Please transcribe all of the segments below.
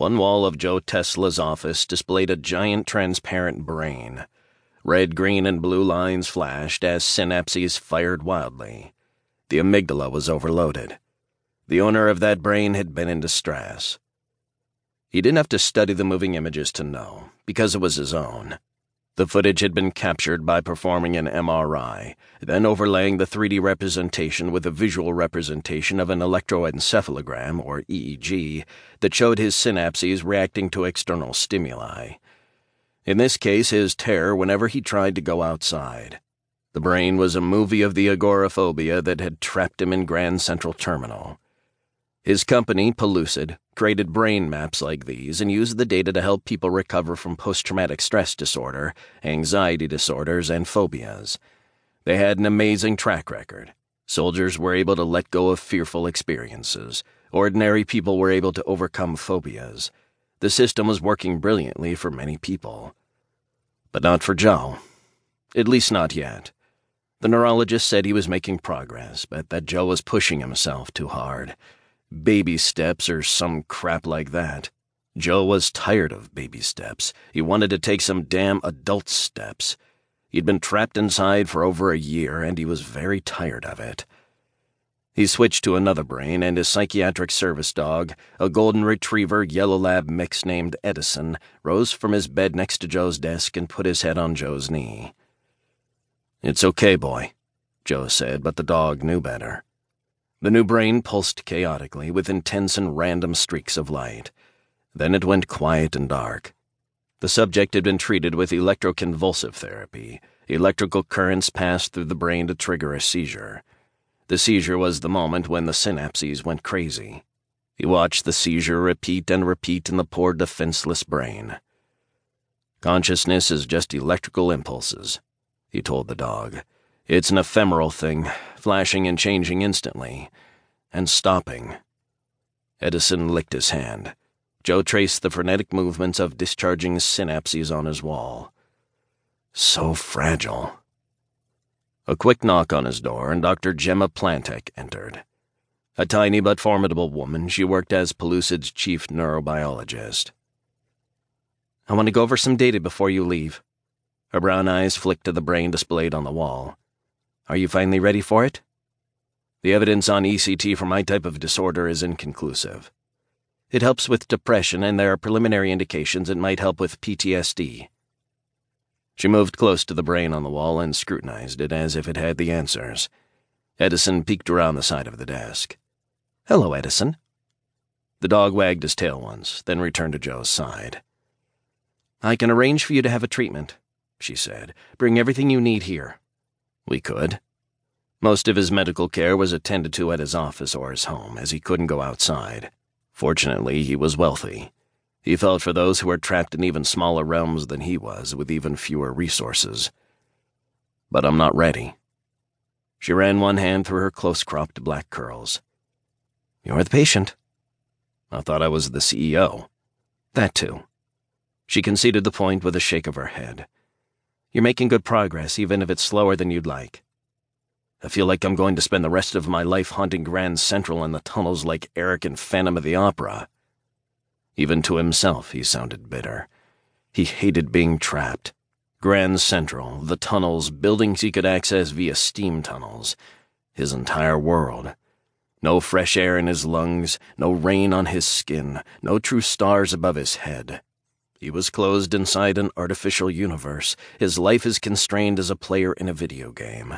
One wall of Joe Tesla's office displayed a giant transparent brain. Red, green, and blue lines flashed as synapses fired wildly. The amygdala was overloaded. The owner of that brain had been in distress. He didn't have to study the moving images to know, because it was his own. The footage had been captured by performing an MRI, then overlaying the 3D representation with a visual representation of an electroencephalogram, or EEG, that showed his synapses reacting to external stimuli. In this case, his terror whenever he tried to go outside. The brain was a movie of the agoraphobia that had trapped him in Grand Central Terminal. His company, Pellucid, created brain maps like these and used the data to help people recover from post traumatic stress disorder, anxiety disorders, and phobias. They had an amazing track record. Soldiers were able to let go of fearful experiences. Ordinary people were able to overcome phobias. The system was working brilliantly for many people. But not for Joe. At least not yet. The neurologist said he was making progress, but that Joe was pushing himself too hard. Baby steps or some crap like that. Joe was tired of baby steps. He wanted to take some damn adult steps. He'd been trapped inside for over a year, and he was very tired of it. He switched to another brain, and his psychiatric service dog, a golden retriever yellow lab mix named Edison, rose from his bed next to Joe's desk and put his head on Joe's knee. It's okay, boy, Joe said, but the dog knew better. The new brain pulsed chaotically with intense and random streaks of light. Then it went quiet and dark. The subject had been treated with electroconvulsive therapy. Electrical currents passed through the brain to trigger a seizure. The seizure was the moment when the synapses went crazy. He watched the seizure repeat and repeat in the poor defenseless brain. Consciousness is just electrical impulses, he told the dog. It's an ephemeral thing, flashing and changing instantly, and stopping. Edison licked his hand. Joe traced the frenetic movements of discharging synapses on his wall. So fragile. A quick knock on his door, and Dr. Gemma Plantek entered. A tiny but formidable woman, she worked as Pellucid's chief neurobiologist. I want to go over some data before you leave. Her brown eyes flicked to the brain displayed on the wall. Are you finally ready for it? The evidence on ECT for my type of disorder is inconclusive. It helps with depression, and there are preliminary indications it might help with PTSD. She moved close to the brain on the wall and scrutinized it as if it had the answers. Edison peeked around the side of the desk. Hello, Edison. The dog wagged his tail once, then returned to Joe's side. I can arrange for you to have a treatment, she said. Bring everything you need here. We could. Most of his medical care was attended to at his office or his home, as he couldn't go outside. Fortunately, he was wealthy. He felt for those who were trapped in even smaller realms than he was, with even fewer resources. But I'm not ready. She ran one hand through her close cropped black curls. You're the patient. I thought I was the CEO. That too. She conceded the point with a shake of her head. You're making good progress, even if it's slower than you'd like. I feel like I'm going to spend the rest of my life haunting Grand Central in the tunnels like Eric and Phantom of the Opera. Even to himself, he sounded bitter. He hated being trapped. Grand Central, the tunnels, buildings he could access via steam tunnels. His entire world. No fresh air in his lungs, no rain on his skin, no true stars above his head. He was closed inside an artificial universe. His life is constrained as a player in a video game.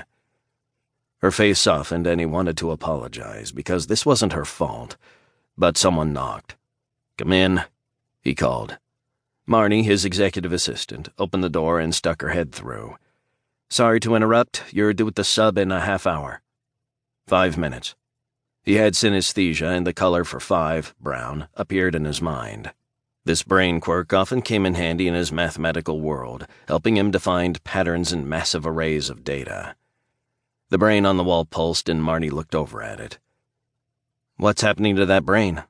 Her face softened, and he wanted to apologize because this wasn't her fault. But someone knocked. Come in, he called. Marnie, his executive assistant, opened the door and stuck her head through. Sorry to interrupt. You're due at the sub in a half hour. Five minutes. He had synesthesia, and the color for five, brown, appeared in his mind. This brain quirk often came in handy in his mathematical world, helping him to find patterns in massive arrays of data. The brain on the wall pulsed, and Marnie looked over at it. What's happening to that brain?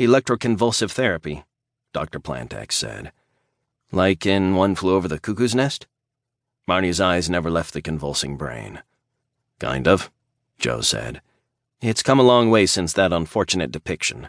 Electroconvulsive therapy, Dr. Plantek said. Like in One Flew Over the Cuckoo's Nest? Marnie's eyes never left the convulsing brain. Kind of, Joe said. It's come a long way since that unfortunate depiction.